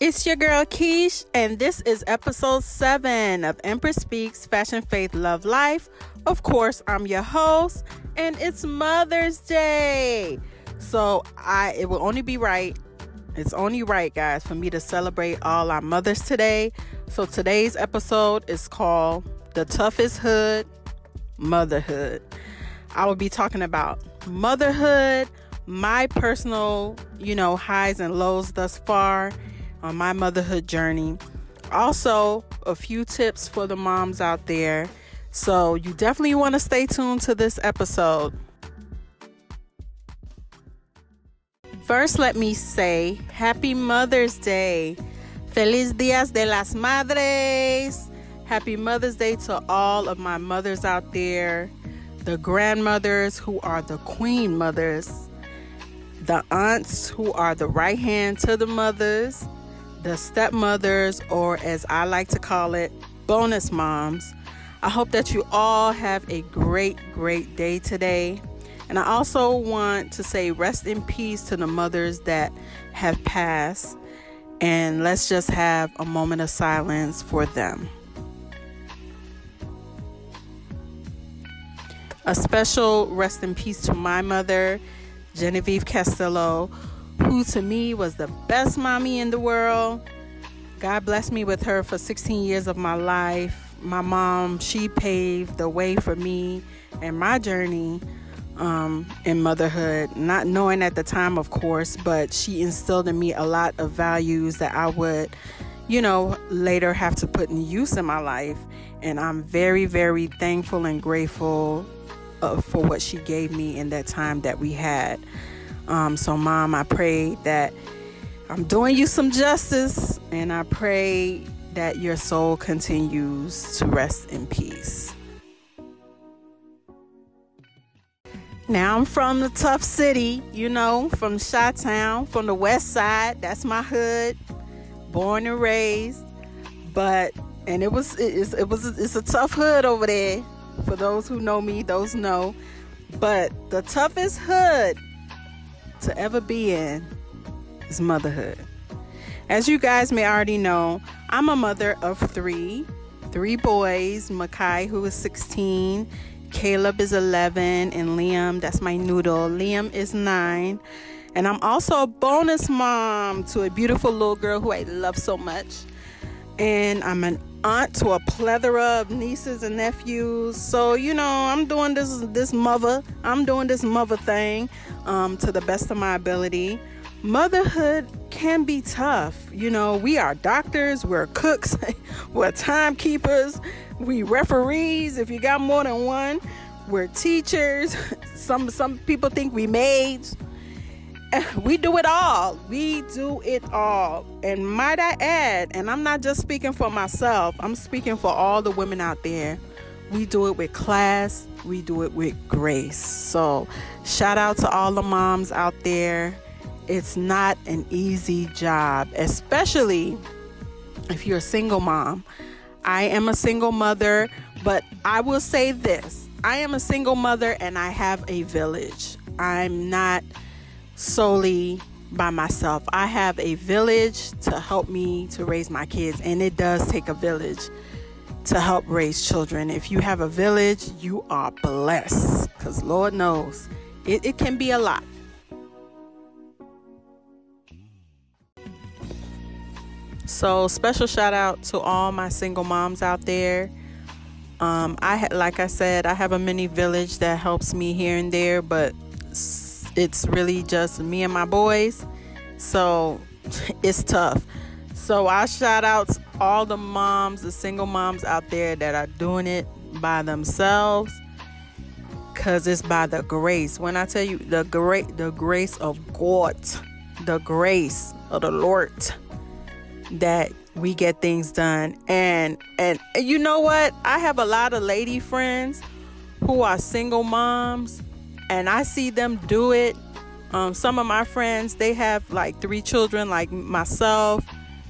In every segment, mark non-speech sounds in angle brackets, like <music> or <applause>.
It's your girl Keish, and this is episode seven of Empress Speaks Fashion, Faith, Love, Life. Of course, I'm your host, and it's Mother's Day. So I it will only be right. It's only right, guys, for me to celebrate all our mothers today. So today's episode is called The Toughest Hood, Motherhood. I will be talking about motherhood, my personal, you know, highs and lows thus far on my motherhood journey. Also, a few tips for the moms out there. So, you definitely want to stay tuned to this episode. First, let me say Happy Mother's Day. Feliz Dias de las Madres. Happy Mother's Day to all of my mothers out there, the grandmothers who are the queen mothers, the aunts who are the right hand to the mothers, the stepmothers, or as I like to call it, bonus moms. I hope that you all have a great, great day today. And I also want to say rest in peace to the mothers that have passed. And let's just have a moment of silence for them. A special rest in peace to my mother, Genevieve Castillo, who to me was the best mommy in the world. God blessed me with her for 16 years of my life. My mom, she paved the way for me and my journey um, in motherhood, not knowing at the time, of course, but she instilled in me a lot of values that I would, you know, later have to put in use in my life. And I'm very, very thankful and grateful uh, for what she gave me in that time that we had. Um, so, Mom, I pray that I'm doing you some justice, and I pray that your soul continues to rest in peace. Now I'm from the tough city, you know, from Chi Town, from the west side. That's my hood, born and raised. But and it was it, it was it's a tough hood over there. For those who know me, those know. But the toughest hood to ever be in is motherhood. As you guys may already know, I'm a mother of three, three boys. Makai, who is 16, Caleb is 11, and Liam, that's my noodle. Liam is nine. And I'm also a bonus mom to a beautiful little girl who I love so much. And I'm an aunt to a plethora of nieces and nephews. So, you know, I'm doing this this mother. I'm doing this mother thing um, to the best of my ability. Motherhood can be tough. You know, we are doctors, we're cooks, <laughs> we're timekeepers, we referees if you got more than one. We're teachers. <laughs> Some some people think we maids. <laughs> We do it all. We do it all. And might I add, and I'm not just speaking for myself, I'm speaking for all the women out there. We do it with class, we do it with grace. So, shout out to all the moms out there. It's not an easy job, especially if you're a single mom. I am a single mother, but I will say this I am a single mother and I have a village. I'm not solely by myself. I have a village to help me to raise my kids, and it does take a village to help raise children. If you have a village, you are blessed because Lord knows it, it can be a lot. So, special shout out to all my single moms out there. Um, I like I said, I have a mini village that helps me here and there, but it's really just me and my boys. So <laughs> it's tough. So I shout out all the moms, the single moms out there that are doing it by themselves because it's by the grace. When I tell you the great the grace of God, the grace of the Lord that we get things done. And and you know what? I have a lot of lady friends who are single moms and I see them do it. Um, some of my friends they have like three children like myself.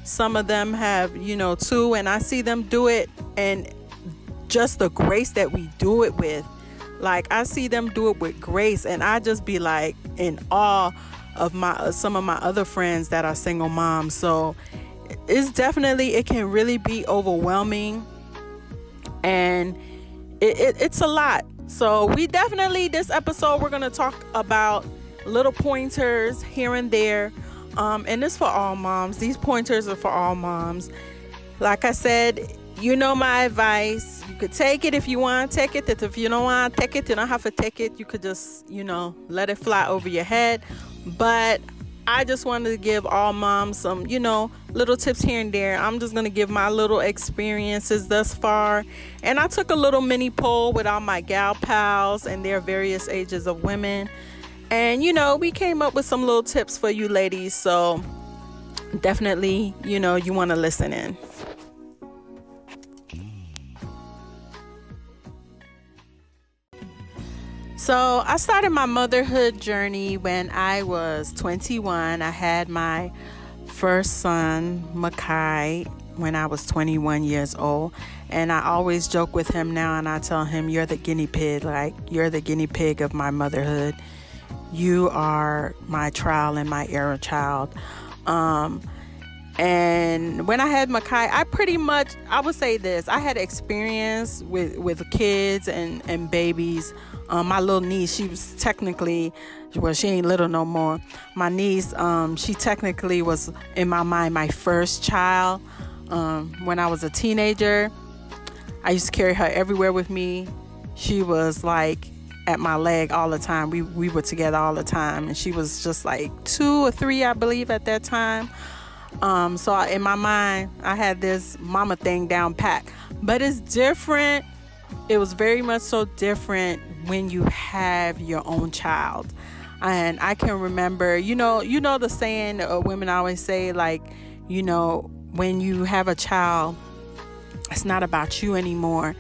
Some of them have, you know, two and I see them do it and just the grace that we do it with. Like I see them do it with grace and I just be like in awe of my uh, some of my other friends that are single moms. So it's definitely it can really be overwhelming and it, it, it's a lot so we definitely this episode we're gonna talk about little pointers here and there. Um, and it's for all moms. These pointers are for all moms. Like i said you know my advice. You could take it if you want to take it. If you don't want to take it you don't have to take it. You could just you know let it fly over your head. But I just wanted to give all moms some, you know, little tips here and there. I'm just going to give my little experiences thus far. And I took a little mini poll with all my gal pals and their various ages of women. And, you know, we came up with some little tips for you ladies. So definitely, you know, you want to listen in. So I started my motherhood journey when I was 21. I had my first son, Makai, when I was 21 years old. And I always joke with him now and I tell him, You're the guinea pig. Like, you're the guinea pig of my motherhood. You are my trial and my error child. Um, and when I had Makai, I pretty much I would say this: I had experience with with kids and and babies um, my little niece, she was technically, well, she ain't little no more. My niece, um, she technically was in my mind my first child. Um, when I was a teenager, I used to carry her everywhere with me. She was like at my leg all the time. We we were together all the time, and she was just like two or three, I believe, at that time. Um, so I, in my mind, I had this mama thing down pat, but it's different. It was very much so different when you have your own child. And I can remember, you know, you know the saying uh, women always say like, you know, when you have a child, it's not about you anymore.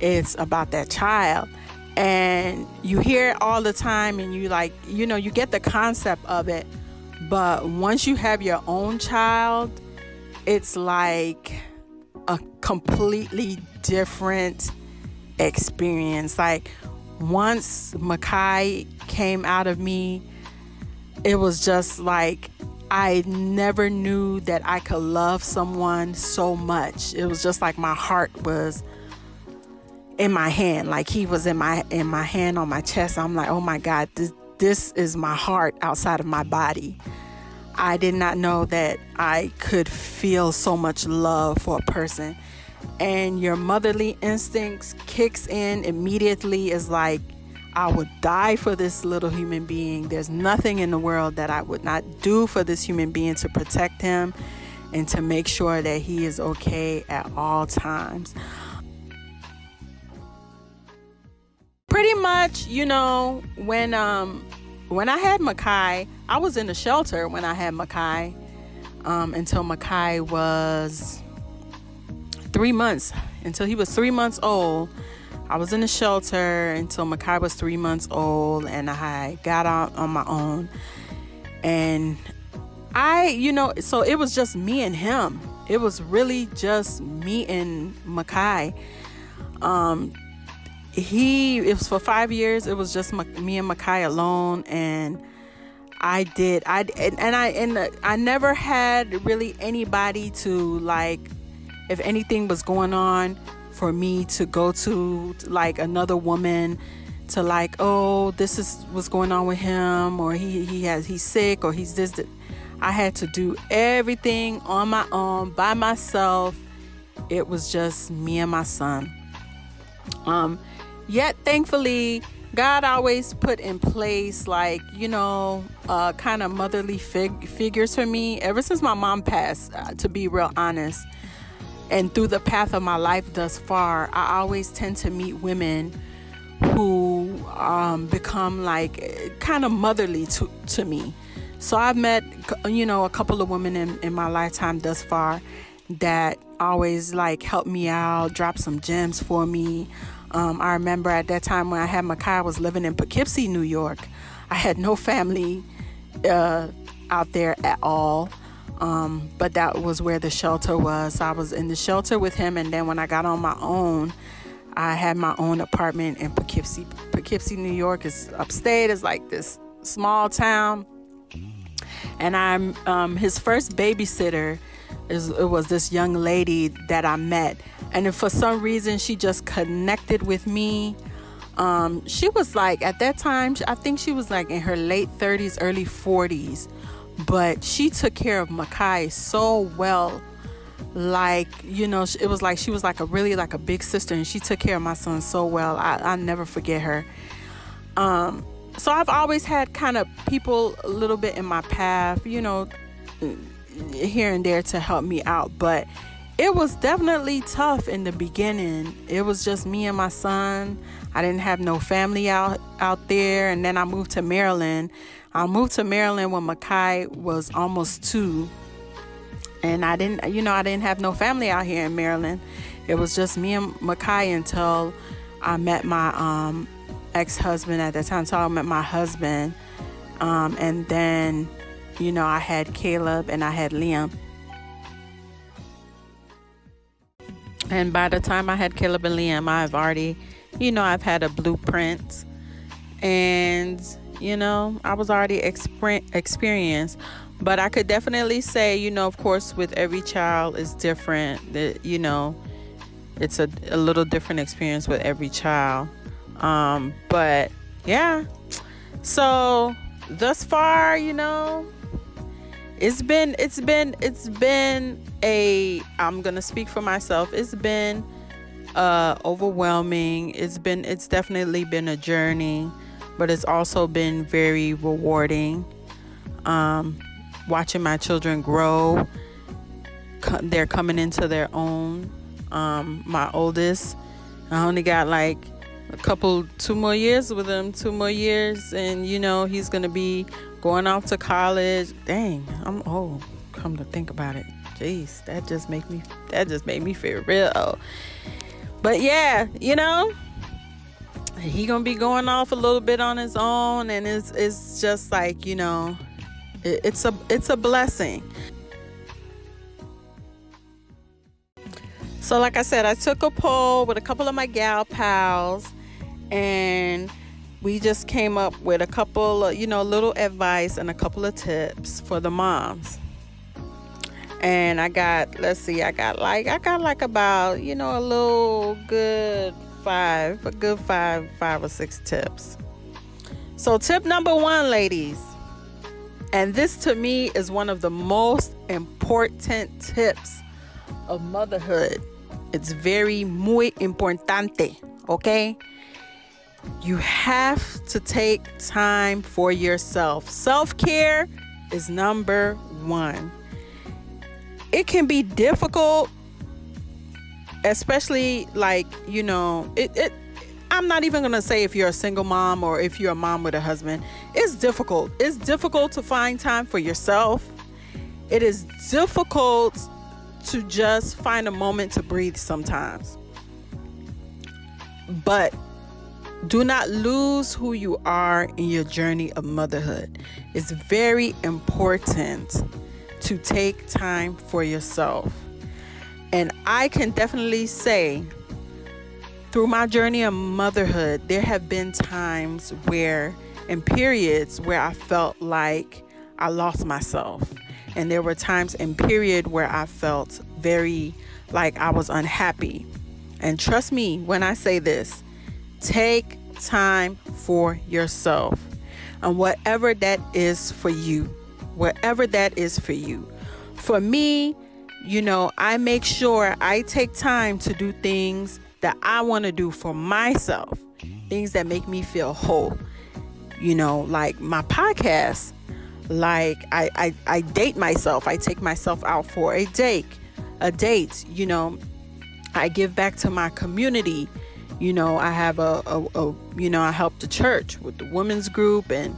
It's about that child. And you hear it all the time and you like, you know, you get the concept of it. But once you have your own child, it's like a completely different experience. Like once Makai came out of me, it was just like I never knew that I could love someone so much. It was just like my heart was in my hand, like he was in my in my hand on my chest. I'm like, "Oh my god, this this is my heart outside of my body." I did not know that I could feel so much love for a person and your motherly instincts kicks in immediately is like I would die for this little human being. There's nothing in the world that I would not do for this human being to protect him and to make sure that he is okay at all times. Pretty much, you know, when um when I had Makai, I was in the shelter when I had Makai um, until Makai was three months until he was three months old. I was in the shelter until Makai was three months old, and I got out on my own. And I, you know, so it was just me and him. It was really just me and Makai. Um, he, it was for five years. It was just me and Makai alone, and I did. I and, and I and I never had really anybody to like if anything was going on for me to go to like another woman to like oh this is what's going on with him or he he has he's sick or he's this I had to do everything on my own by myself it was just me and my son um yet thankfully God always put in place like you know uh, kind of motherly fig- figures for me ever since my mom passed uh, to be real honest and through the path of my life thus far, I always tend to meet women who um, become like kind of motherly to, to me. So I've met, you know, a couple of women in, in my lifetime thus far that always like help me out, drop some gems for me. Um, I remember at that time when I had my Makai, I was living in Poughkeepsie, New York. I had no family uh, out there at all. Um, but that was where the shelter was. I was in the shelter with him, and then when I got on my own, I had my own apartment in Poughkeepsie. Poughkeepsie, New York is upstate. It's like this small town, and I'm um, his first babysitter. Is, it was this young lady that I met, and for some reason she just connected with me. Um, she was like at that time, I think she was like in her late 30s, early 40s, but she took care of Makai so well. Like you know, it was like she was like a really like a big sister, and she took care of my son so well. I I never forget her. Um, so I've always had kind of people a little bit in my path, you know, here and there to help me out, but it was definitely tough in the beginning. It was just me and my son. I didn't have no family out out there, and then I moved to Maryland. I moved to Maryland when Makai was almost two, and I didn't, you know, I didn't have no family out here in Maryland. It was just me and Makai until I met my um, ex-husband at the time. So I met my husband, um, and then, you know, I had Caleb and I had Liam. And by the time I had Caleb and Liam, I've already, you know, I've had a blueprint. And, you know, I was already exper- experienced. But I could definitely say, you know, of course, with every child is different. That, you know, it's a, a little different experience with every child. Um, but yeah. So thus far, you know, it's been it's been it's been a I'm gonna speak for myself. It's been uh overwhelming. It's been it's definitely been a journey, but it's also been very rewarding. Um watching my children grow. They're coming into their own. Um, my oldest, I only got like a couple, two more years with him, two more years, and you know he's gonna be going off to college. Dang, I'm old. Come to think about it, jeez, that just make me that just made me feel real. But yeah, you know, he gonna be going off a little bit on his own, and it's it's just like you know, it, it's a it's a blessing. So, like I said, I took a poll with a couple of my gal pals, and we just came up with a couple of, you know, little advice and a couple of tips for the moms. And I got, let's see, I got like, I got like about, you know, a little good five, a good five, five or six tips. So, tip number one, ladies, and this to me is one of the most important tips of motherhood. It's very muy importante, okay? You have to take time for yourself. Self care is number one. It can be difficult, especially like, you know, it, it I'm not even gonna say if you're a single mom or if you're a mom with a husband. It's difficult. It's difficult to find time for yourself. It is difficult to just find a moment to breathe sometimes. But do not lose who you are in your journey of motherhood. It's very important to take time for yourself. And I can definitely say, through my journey of motherhood, there have been times where, and periods where I felt like I lost myself. And there were times and period where I felt very like I was unhappy. And trust me when I say this, Take time for yourself. And whatever that is for you, whatever that is for you. For me, you know, I make sure I take time to do things that I want to do for myself, things that make me feel whole. You know, like my podcast, like I, I, I date myself, I take myself out for a date, a date, you know, I give back to my community you know i have a, a, a, you know i help the church with the women's group and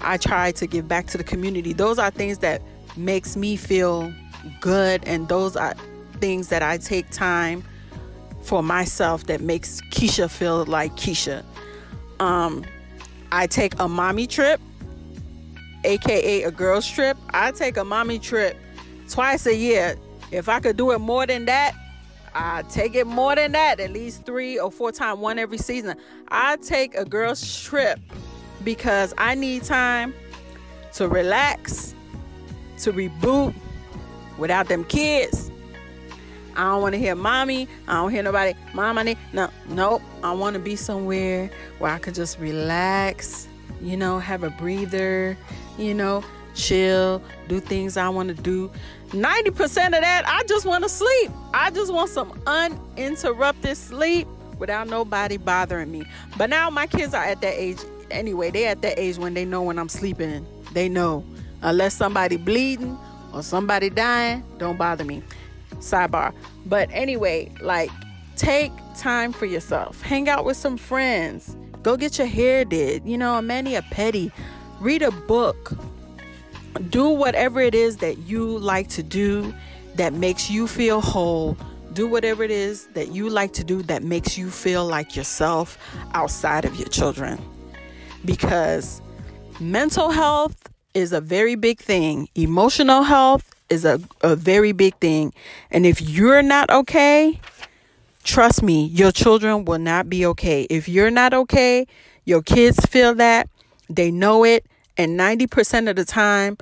i try to give back to the community. Those are things that makes me feel good and those are things that i take time for myself that makes keisha feel like keisha. Um i take a mommy trip aka a girls trip. I take a mommy trip twice a year. If i could do it more than that I take it more than that, at least three or four times, one every season. I take a girl's trip because I need time to relax, to reboot, without them kids. I don't want to hear mommy. I don't hear nobody. Mama, no, nope. I want to be somewhere where I could just relax, you know, have a breather, you know, chill, do things I want to do. 90% of that, I just want to sleep. I just want some uninterrupted sleep without nobody bothering me. But now my kids are at that age anyway. They at that age when they know when I'm sleeping. They know. Unless somebody bleeding or somebody dying, don't bother me. Sidebar. But anyway, like take time for yourself. Hang out with some friends. Go get your hair did. You know, a mani a petty. Read a book. Do whatever it is that you like to do that makes you feel whole. Do whatever it is that you like to do that makes you feel like yourself outside of your children. Because mental health is a very big thing. Emotional health is a, a very big thing. And if you're not okay, trust me, your children will not be okay. If you're not okay, your kids feel that, they know it. And 90% of the time,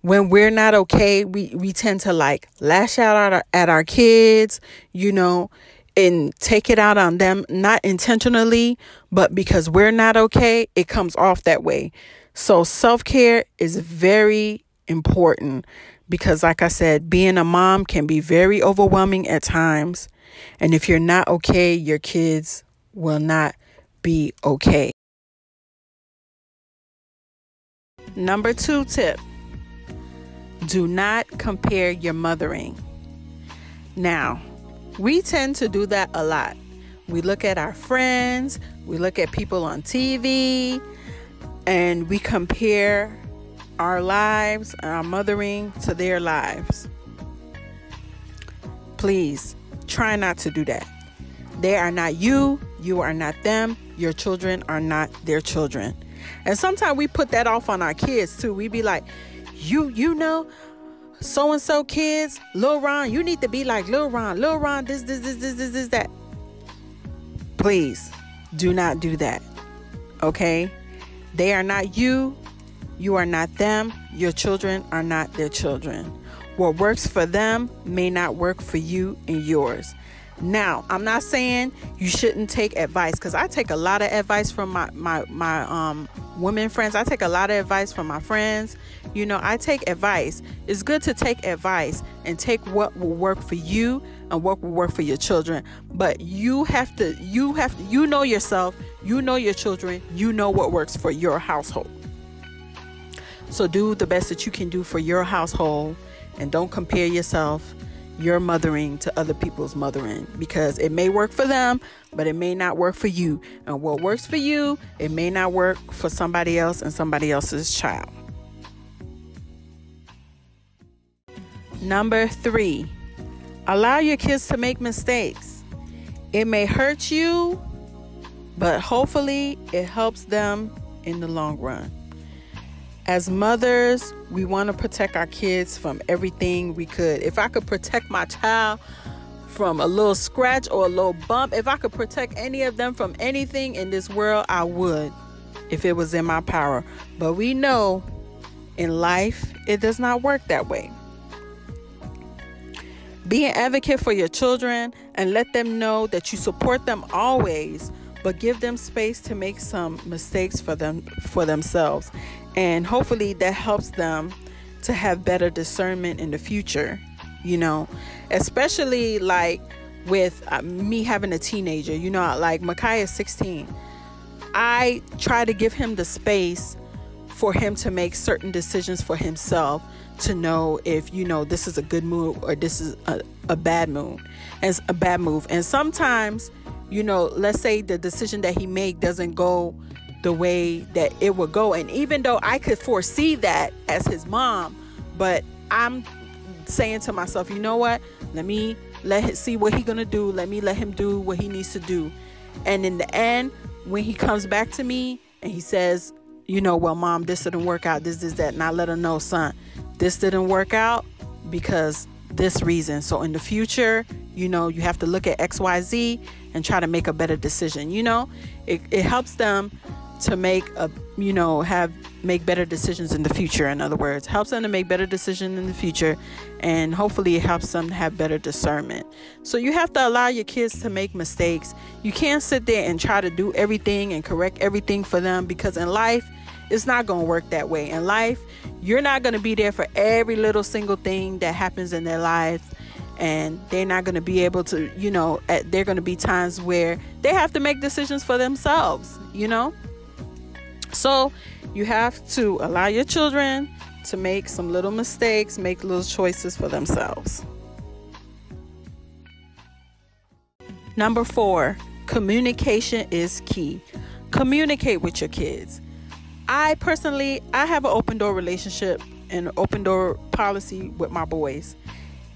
when we're not okay, we, we tend to like lash out at our, at our kids, you know, and take it out on them, not intentionally, but because we're not okay, it comes off that way. So self care is very important because, like I said, being a mom can be very overwhelming at times. And if you're not okay, your kids will not be okay. Number two tip do not compare your mothering. Now, we tend to do that a lot. We look at our friends, we look at people on TV, and we compare our lives, our mothering to their lives. Please try not to do that. They are not you, you are not them, your children are not their children. And sometimes we put that off on our kids too. We be like, you you know, so and so kids, Lil Ron, you need to be like Lil Ron, Lil Ron, this, this, this, this, this, this, that. Please do not do that. Okay? They are not you. You are not them. Your children are not their children. What works for them may not work for you and yours. Now, I'm not saying you shouldn't take advice because I take a lot of advice from my my my um women friends. I take a lot of advice from my friends. You know, I take advice. It's good to take advice and take what will work for you and what will work for your children. But you have to you have to, you know yourself, you know your children, you know what works for your household. So do the best that you can do for your household and don't compare yourself your mothering to other people's mothering because it may work for them, but it may not work for you. And what works for you, it may not work for somebody else and somebody else's child. Number three, allow your kids to make mistakes. It may hurt you, but hopefully it helps them in the long run. As mothers, we want to protect our kids from everything we could. If I could protect my child from a little scratch or a little bump, if I could protect any of them from anything in this world, I would if it was in my power. But we know in life, it does not work that way. Be an advocate for your children and let them know that you support them always, but give them space to make some mistakes for them for themselves. And hopefully that helps them to have better discernment in the future you know. Especially like with uh, me having a teenager you know like Makai is 16 I try to give him the space for him to make certain decisions for himself to know if you know this is a good move or this is a, a bad move and a bad move and sometimes you know let's say the decision that he made doesn't go the way that it would go. And even though I could foresee that as his mom, but I'm saying to myself, you know what? Let me let him see what he gonna do. Let me let him do what he needs to do. And in the end, when he comes back to me and he says, you know, well, mom, this didn't work out. This is that. And I let her know, son, this didn't work out because this reason. So in the future, you know, you have to look at XYZ and try to make a better decision. You know, it, it helps them to make a you know have make better decisions in the future in other words helps them to make better decisions in the future and hopefully it helps them to have better discernment so you have to allow your kids to make mistakes you can't sit there and try to do everything and correct everything for them because in life it's not going to work that way in life you're not going to be there for every little single thing that happens in their lives and they're not going to be able to you know there are going to be times where they have to make decisions for themselves you know so you have to allow your children to make some little mistakes, make little choices for themselves. Number four, communication is key. Communicate with your kids. I personally, I have an open door relationship and open door policy with my boys.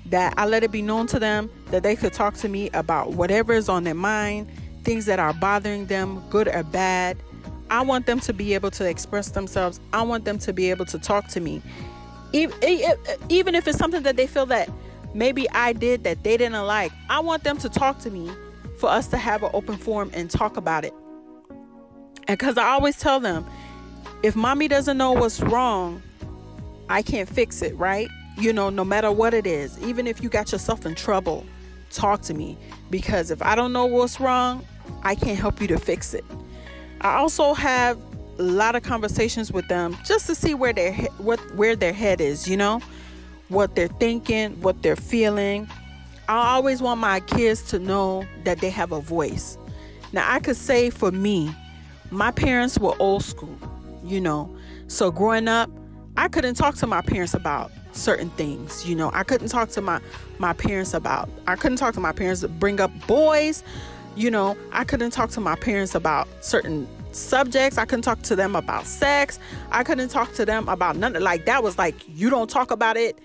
That I let it be known to them that they could talk to me about whatever is on their mind, things that are bothering them, good or bad I want them to be able to express themselves. I want them to be able to talk to me. Even if it's something that they feel that maybe I did that they didn't like, I want them to talk to me for us to have an open forum and talk about it. And because I always tell them, if mommy doesn't know what's wrong, I can't fix it, right? You know, no matter what it is, even if you got yourself in trouble, talk to me. Because if I don't know what's wrong, I can't help you to fix it. I also have a lot of conversations with them just to see where their what where their head is, you know, what they're thinking, what they're feeling. I always want my kids to know that they have a voice. Now I could say for me, my parents were old school, you know. So growing up, I couldn't talk to my parents about certain things, you know. I couldn't talk to my my parents about I couldn't talk to my parents bring up boys you know, I couldn't talk to my parents about certain subjects. I couldn't talk to them about sex. I couldn't talk to them about none of like that was like you don't talk about it.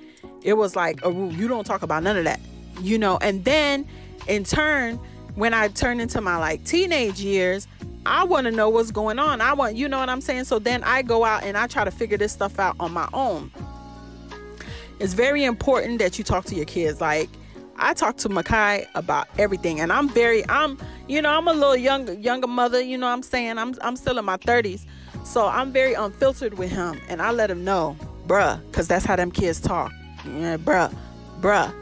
It was like a rule. You don't talk about none of that. You know, and then in turn, when I turned into my like teenage years, I want to know what's going on. I want, you know what I'm saying? So then I go out and I try to figure this stuff out on my own. It's very important that you talk to your kids. Like, I talk to Makai about everything, and I'm very, I'm, you know, I'm a little younger, younger mother. You know, what I'm saying I'm, I'm still in my 30s, so I'm very unfiltered with him, and I let him know, bruh, cause that's how them kids talk. Yeah, bruh, bruh.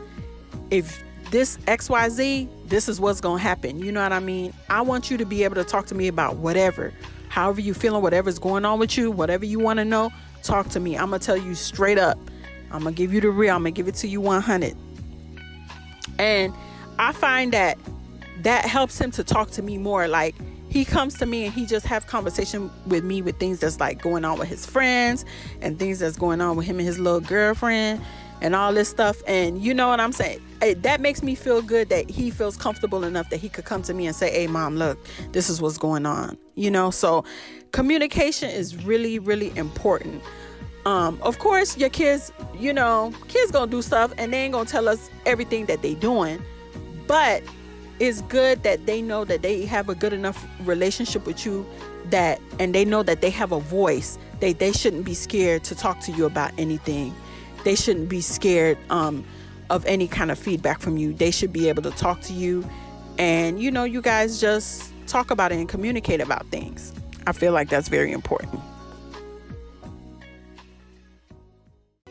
If this X Y Z, this is what's gonna happen. You know what I mean? I want you to be able to talk to me about whatever, however you feeling, whatever's going on with you, whatever you want to know. Talk to me. I'm gonna tell you straight up. I'm gonna give you the real. I'm gonna give it to you 100 and I find that that helps him to talk to me more. Like he comes to me and he just have conversation with me with things that's like going on with his friends and things that's going on with him and his little girlfriend and all this stuff. And you know what I'm saying? It, that makes me feel good that he feels comfortable enough that he could come to me and say, "Hey, mom, look, this is what's going on." You know, so communication is really, really important. Um, of course, your kids, you know, kids gonna do stuff and they ain't gonna tell us everything that they doing, but it's good that they know that they have a good enough relationship with you that and they know that they have a voice. They they shouldn't be scared to talk to you about anything. They shouldn't be scared um, of any kind of feedback from you. They should be able to talk to you, and you know, you guys just talk about it and communicate about things. I feel like that's very important.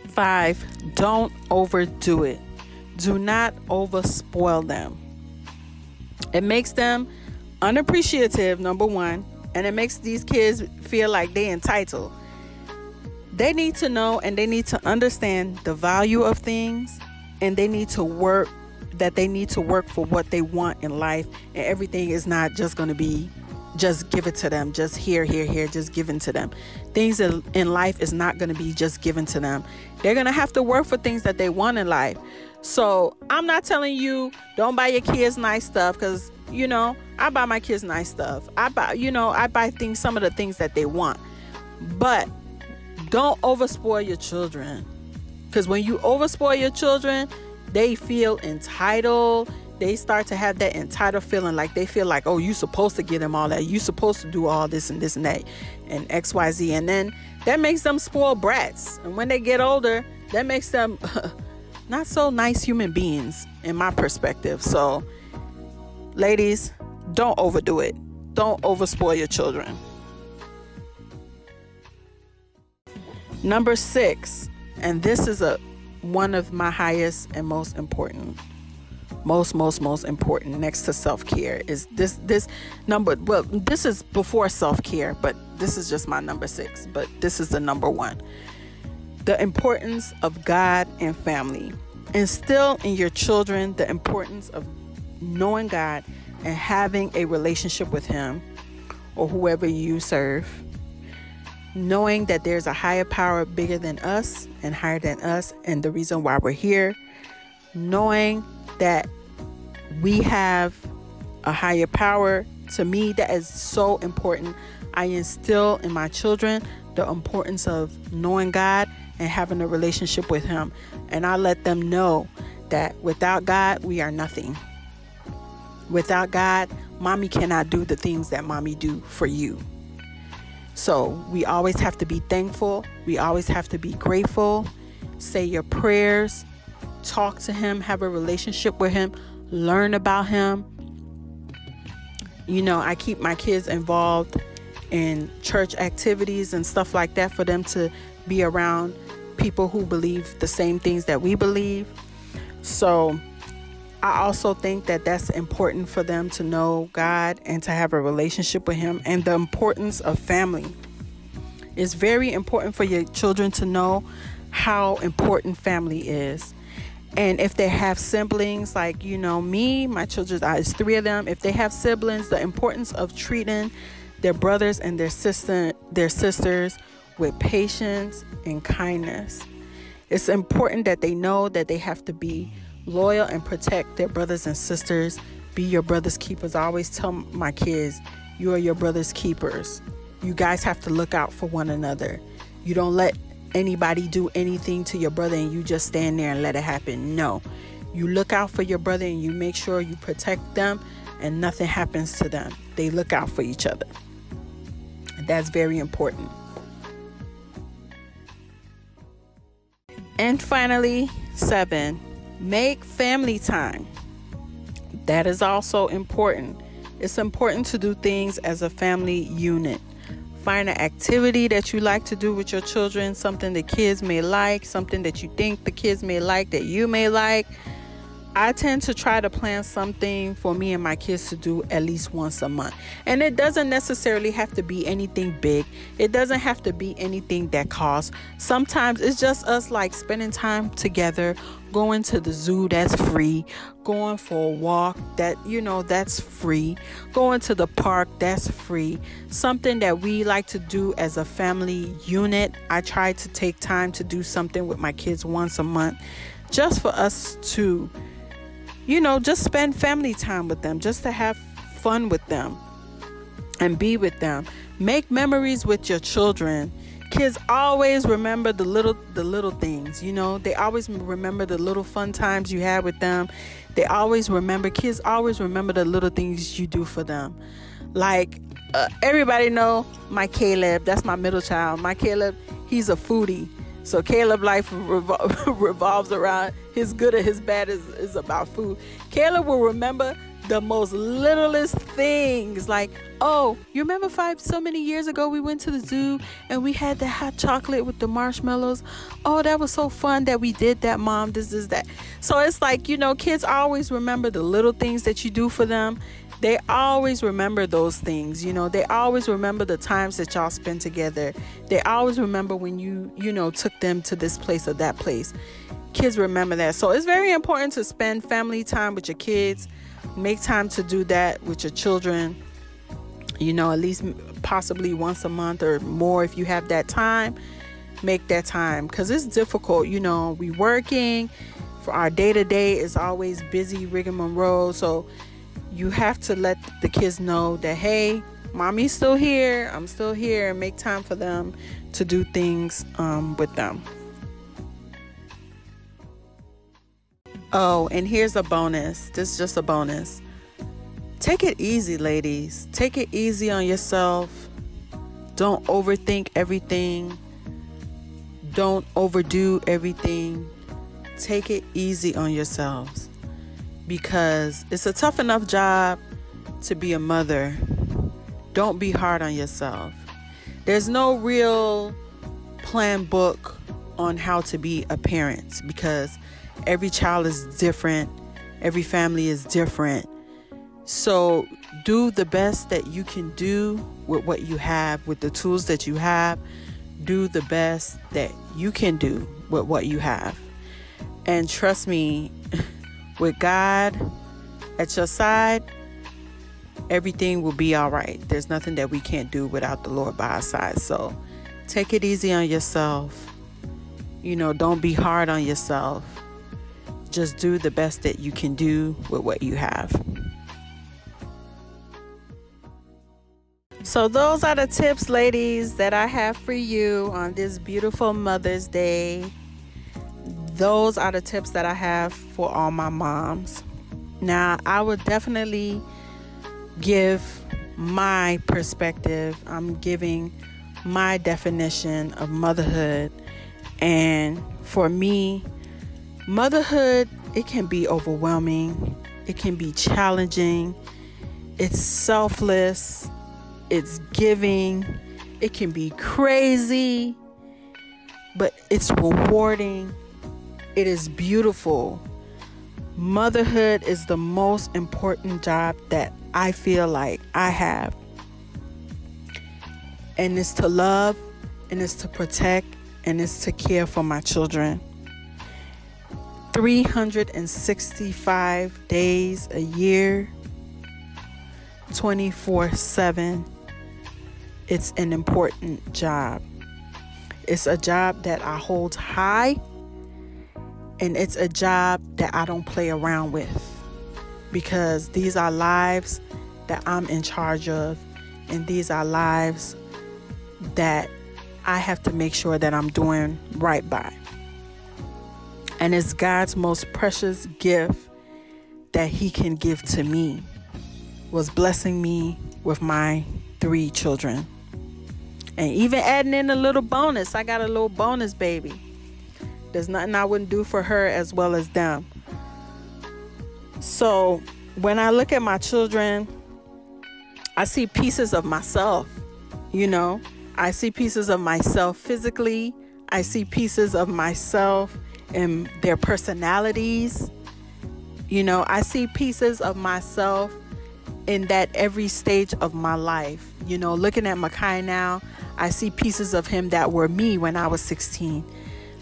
Five, don't overdo it. Do not overspoil them. It makes them unappreciative, number one, and it makes these kids feel like they entitled. They need to know and they need to understand the value of things and they need to work that they need to work for what they want in life. And everything is not just going to be just give it to them just here here here just given to them. Things in life is not going to be just given to them. They're going to have to work for things that they want in life. So i'm not telling you don't buy your kids nice stuff because you know i buy my kids nice stuff. I buy you know i buy things some of the things that they want. But don't overspoil your children because when you overspoil your children they feel entitled they start to have that entitled feeling like they feel like, oh, you're supposed to give them all that. You're supposed to do all this and this and that and XYZ. And then that makes them spoiled brats. And when they get older, that makes them <laughs> not so nice human beings, in my perspective. So, ladies, don't overdo it. Don't overspoil your children. Number six, and this is a one of my highest and most important most most most important next to self-care is this this number well this is before self-care but this is just my number 6 but this is the number 1 the importance of God and family. Instill in your children the importance of knowing God and having a relationship with him or whoever you serve knowing that there's a higher power bigger than us and higher than us and the reason why we're here knowing that we have a higher power. To me that is so important. I instill in my children the importance of knowing god and having a relationship with him. And i let them know that without god we are nothing. Without god mommy cannot do the things that mommy do for you so we always have to be thankful. We always have to be grateful. Say your prayers. Talk to Him. Have a relationship with Him. Learn about Him. You know, I keep my kids involved in church activities and stuff like that for them to be around people who believe the same things that we believe. So, I also think that that's important for them to know God and to have a relationship with Him and the importance of family. It's very important for your children to know how important family is. And if they have siblings, like you know, me, my children, uh, it's three of them. If they have siblings, the importance of treating their brothers and their sister, their sisters, with patience and kindness. It's important that they know that they have to be loyal and protect their brothers and sisters. Be your brother's keepers. I always tell my kids, you are your brother's keepers. You guys have to look out for one another. You don't let anybody do anything to your brother and you just stand there and let it happen. No. You look out for your brother and you make sure you protect them and nothing happens to them. They look out for each other. That's very important. And finally, seven, Make family time. That is also important. It's important to do things as a family unit. Find an activity that you like to do with your children, something the kids may like, something that you think the kids may like that you may like I tend to try to plan something for me and my kids to do at least once a month. And it doesn't necessarily have to be anything big, it doesn't have to be anything that costs. Sometimes it's just us like spending time together, going to the zoo, that's free, going for a walk, that you know, that's free, going to the park, that's free. Something that we like to do as a family unit. I try to take time to do something with my kids once a month just for us to you know, just spend family time with them, just to have fun with them and be with them. Make memories with your children. Kids always remember the little the little things, you know. They always remember the little fun times you had with them. They always remember kids always remember the little things you do for them. Like uh, everybody know my Caleb, that's my middle child. My Caleb, he's a foodie. So Caleb life revol- <laughs> revolves around his good or his bad is, is about food. Caleb will remember the most littlest things like oh you remember five so many years ago we went to the zoo and we had the hot chocolate with the marshmallows? Oh that was so fun that we did that mom this is that. So it's like you know kids always remember the little things that you do for them they always remember those things you know they always remember the times that y'all spent together. They always remember when you you know took them to this place or that place. Kids remember that. So it's very important to spend family time with your kids. Make time to do that with your children you know at least possibly once a month or more if you have that time. Make that time because it's difficult you know we working. For our day to day is always busy rigmarole so you have to let the kids know that hey mommy's still here i'm still here and make time for them to do things um, with them. Oh and here's a bonus. This is just a bonus. Take it easy ladies. Take it easy on yourself. Don't overthink everything. Don't overdo everything. Take it easy on yourselves because it's a tough enough job to be a mother. Don't be hard on yourself. There's no real plan book on how to be a parent because every child is different, every family is different. So, do the best that you can do with what you have, with the tools that you have. Do the best that you can do with what you have. And trust me, with God at your side, everything will be all right. There's nothing that we can't do without the Lord by our side. So take it easy on yourself. You know, don't be hard on yourself. Just do the best that you can do with what you have. So, those are the tips, ladies, that I have for you on this beautiful Mother's Day. Those are the tips that I have for all my moms. Now, I would definitely give my perspective. I'm giving my definition of motherhood. And for me, motherhood, it can be overwhelming, it can be challenging, it's selfless, it's giving, it can be crazy, but it's rewarding, it is beautiful. Motherhood is the most important job that I feel like I have. And it's to love, and it's to protect, and it's to care for my children. 365 days a year, 24 7. It's an important job. It's a job that I hold high, and it's a job that I don't play around with because these are lives that I'm in charge of, and these are lives that I have to make sure that I'm doing right by. And it's God's most precious gift that He can give to me was blessing me with my three children. And even adding in a little bonus, I got a little bonus baby. There's nothing I wouldn't do for her as well as them. So when I look at my children, I see pieces of myself, you know. I see pieces of myself physically. I see pieces of myself in their personalities. You know, I see pieces of myself in that every stage of my life. You know, looking at Makai now, I see pieces of him that were me when I was 16.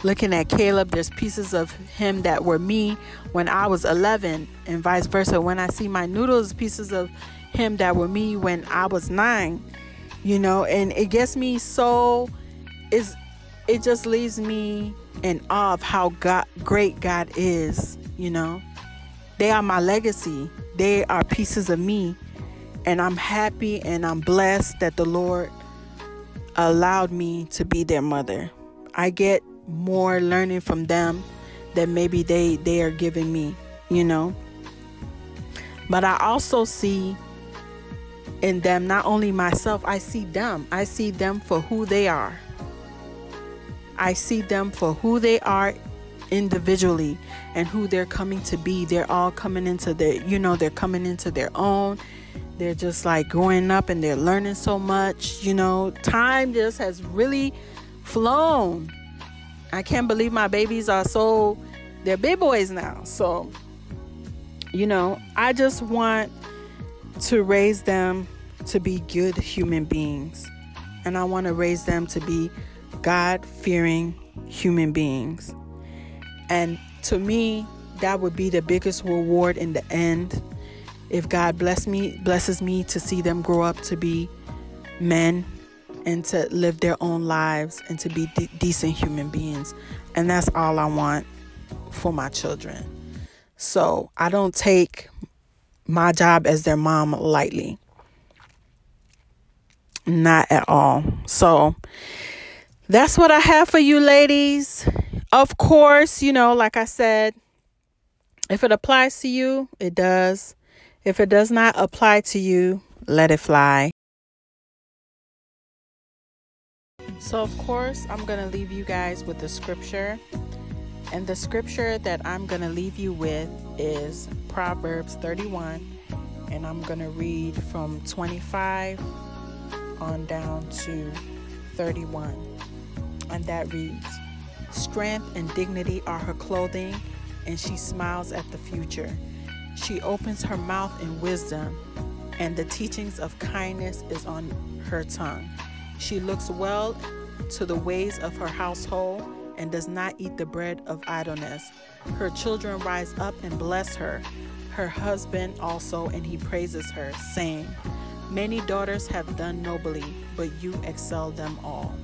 Looking at Caleb, there's pieces of him that were me when I was 11, and vice versa. When I see my noodles, pieces of him that were me when I was nine, you know, and it gets me so is it just leaves me in awe of how God great God is, you know. They are my legacy. They are pieces of me. And I'm happy and I'm blessed that the Lord allowed me to be their mother. I get more learning from them than maybe they they are giving me, you know. But I also see in them not only myself, I see them. I see them for who they are. I see them for who they are individually and who they're coming to be. They're all coming into their, you know, they're coming into their own. They're just like growing up and they're learning so much. You know, time just has really flown. I can't believe my babies are so they're big boys now. So, you know, I just want to raise them to be good human beings. And I want to raise them to be God fearing human beings. And to me, that would be the biggest reward in the end. If God bless me, blesses me to see them grow up to be men and to live their own lives and to be de- decent human beings. And that's all I want for my children. So I don't take my job as their mom lightly. Not at all. So that's what I have for you, ladies. Of course, you know, like I said, if it applies to you, it does. If it does not apply to you, let it fly. So, of course, I'm going to leave you guys with the scripture. And the scripture that I'm going to leave you with is Proverbs 31. And I'm going to read from 25 on down to 31. And that reads Strength and dignity are her clothing, and she smiles at the future. She opens her mouth in wisdom, and the teachings of kindness is on her tongue. She looks well to the ways of her household and does not eat the bread of idleness. Her children rise up and bless her, her husband also, and he praises her, saying, Many daughters have done nobly, but you excel them all.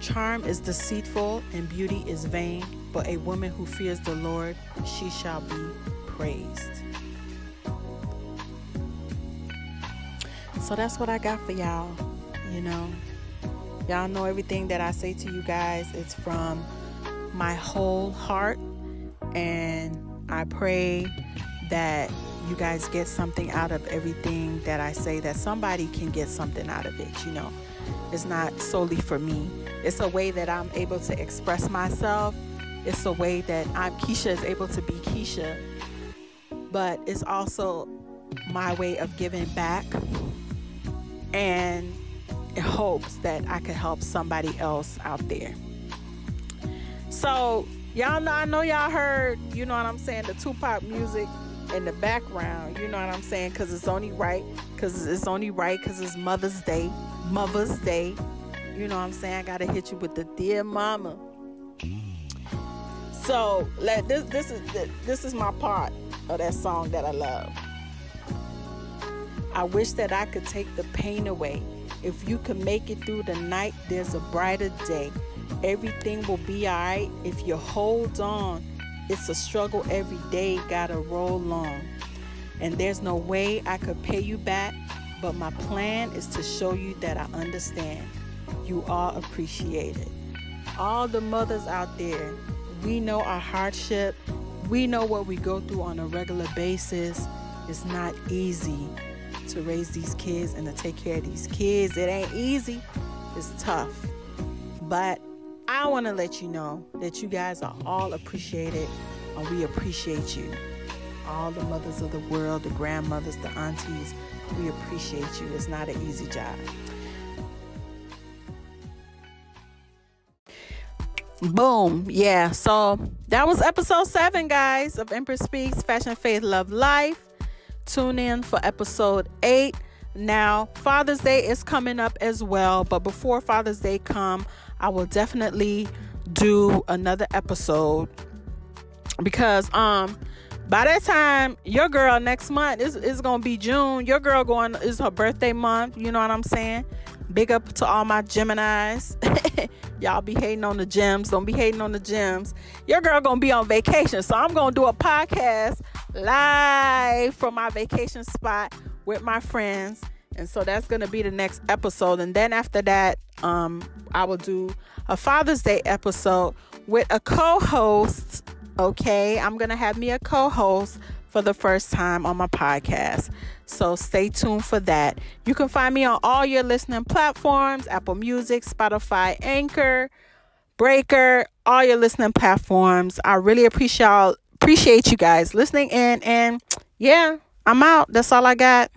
Charm is deceitful and beauty is vain, but a woman who fears the Lord, she shall be praised. So that's what I got for y'all. You know, y'all know everything that I say to you guys, it's from my whole heart. And I pray that you guys get something out of everything that I say, that somebody can get something out of it. You know, it's not solely for me, it's a way that I'm able to express myself. It's a way that I'm Keisha is able to be Keisha, but it's also my way of giving back and hopes that I could help somebody else out there. So, y'all know, I know y'all heard, you know what I'm saying, the Tupac music in the background, you know what I'm saying, because it's only right, because it's only right, because it's Mother's Day, Mother's Day. You know what I'm saying? I gotta hit you with the dear mama. So let this this is this is my part of that song that I love. I wish that I could take the pain away. If you can make it through the night, there's a brighter day. Everything will be alright if you hold on. It's a struggle every day, gotta roll on. And there's no way I could pay you back, but my plan is to show you that I understand. You are appreciated. All the mothers out there, we know our hardship. We know what we go through on a regular basis. It's not easy to raise these kids and to take care of these kids. It ain't easy, it's tough. But I want to let you know that you guys are all appreciated and we appreciate you. All the mothers of the world, the grandmothers, the aunties, we appreciate you. It's not an easy job. Boom. Yeah. So that was episode seven, guys, of Empress Speaks Fashion, Faith, Love, Life. Tune in for episode eight. Now, Father's Day is coming up as well, but before Father's Day come, I will definitely do another episode because um by that time your girl next month is, is gonna be June. Your girl going is her birthday month, you know what I'm saying? Big up to all my Geminis. <laughs> Y'all be hating on the gems. Don't be hating on the gems. Your girl gonna be on vacation. So I'm gonna do a podcast live from my vacation spot with my friends. And so that's gonna be the next episode. And then after that, um, I will do a Father's Day episode with a co-host. Okay, I'm gonna have me a co-host for the first time on my podcast. So stay tuned for that. You can find me on all your listening platforms Apple Music, Spotify, Anchor, Breaker, all your listening platforms. I really appreciate appreciate you guys listening in and yeah, I'm out. That's all I got.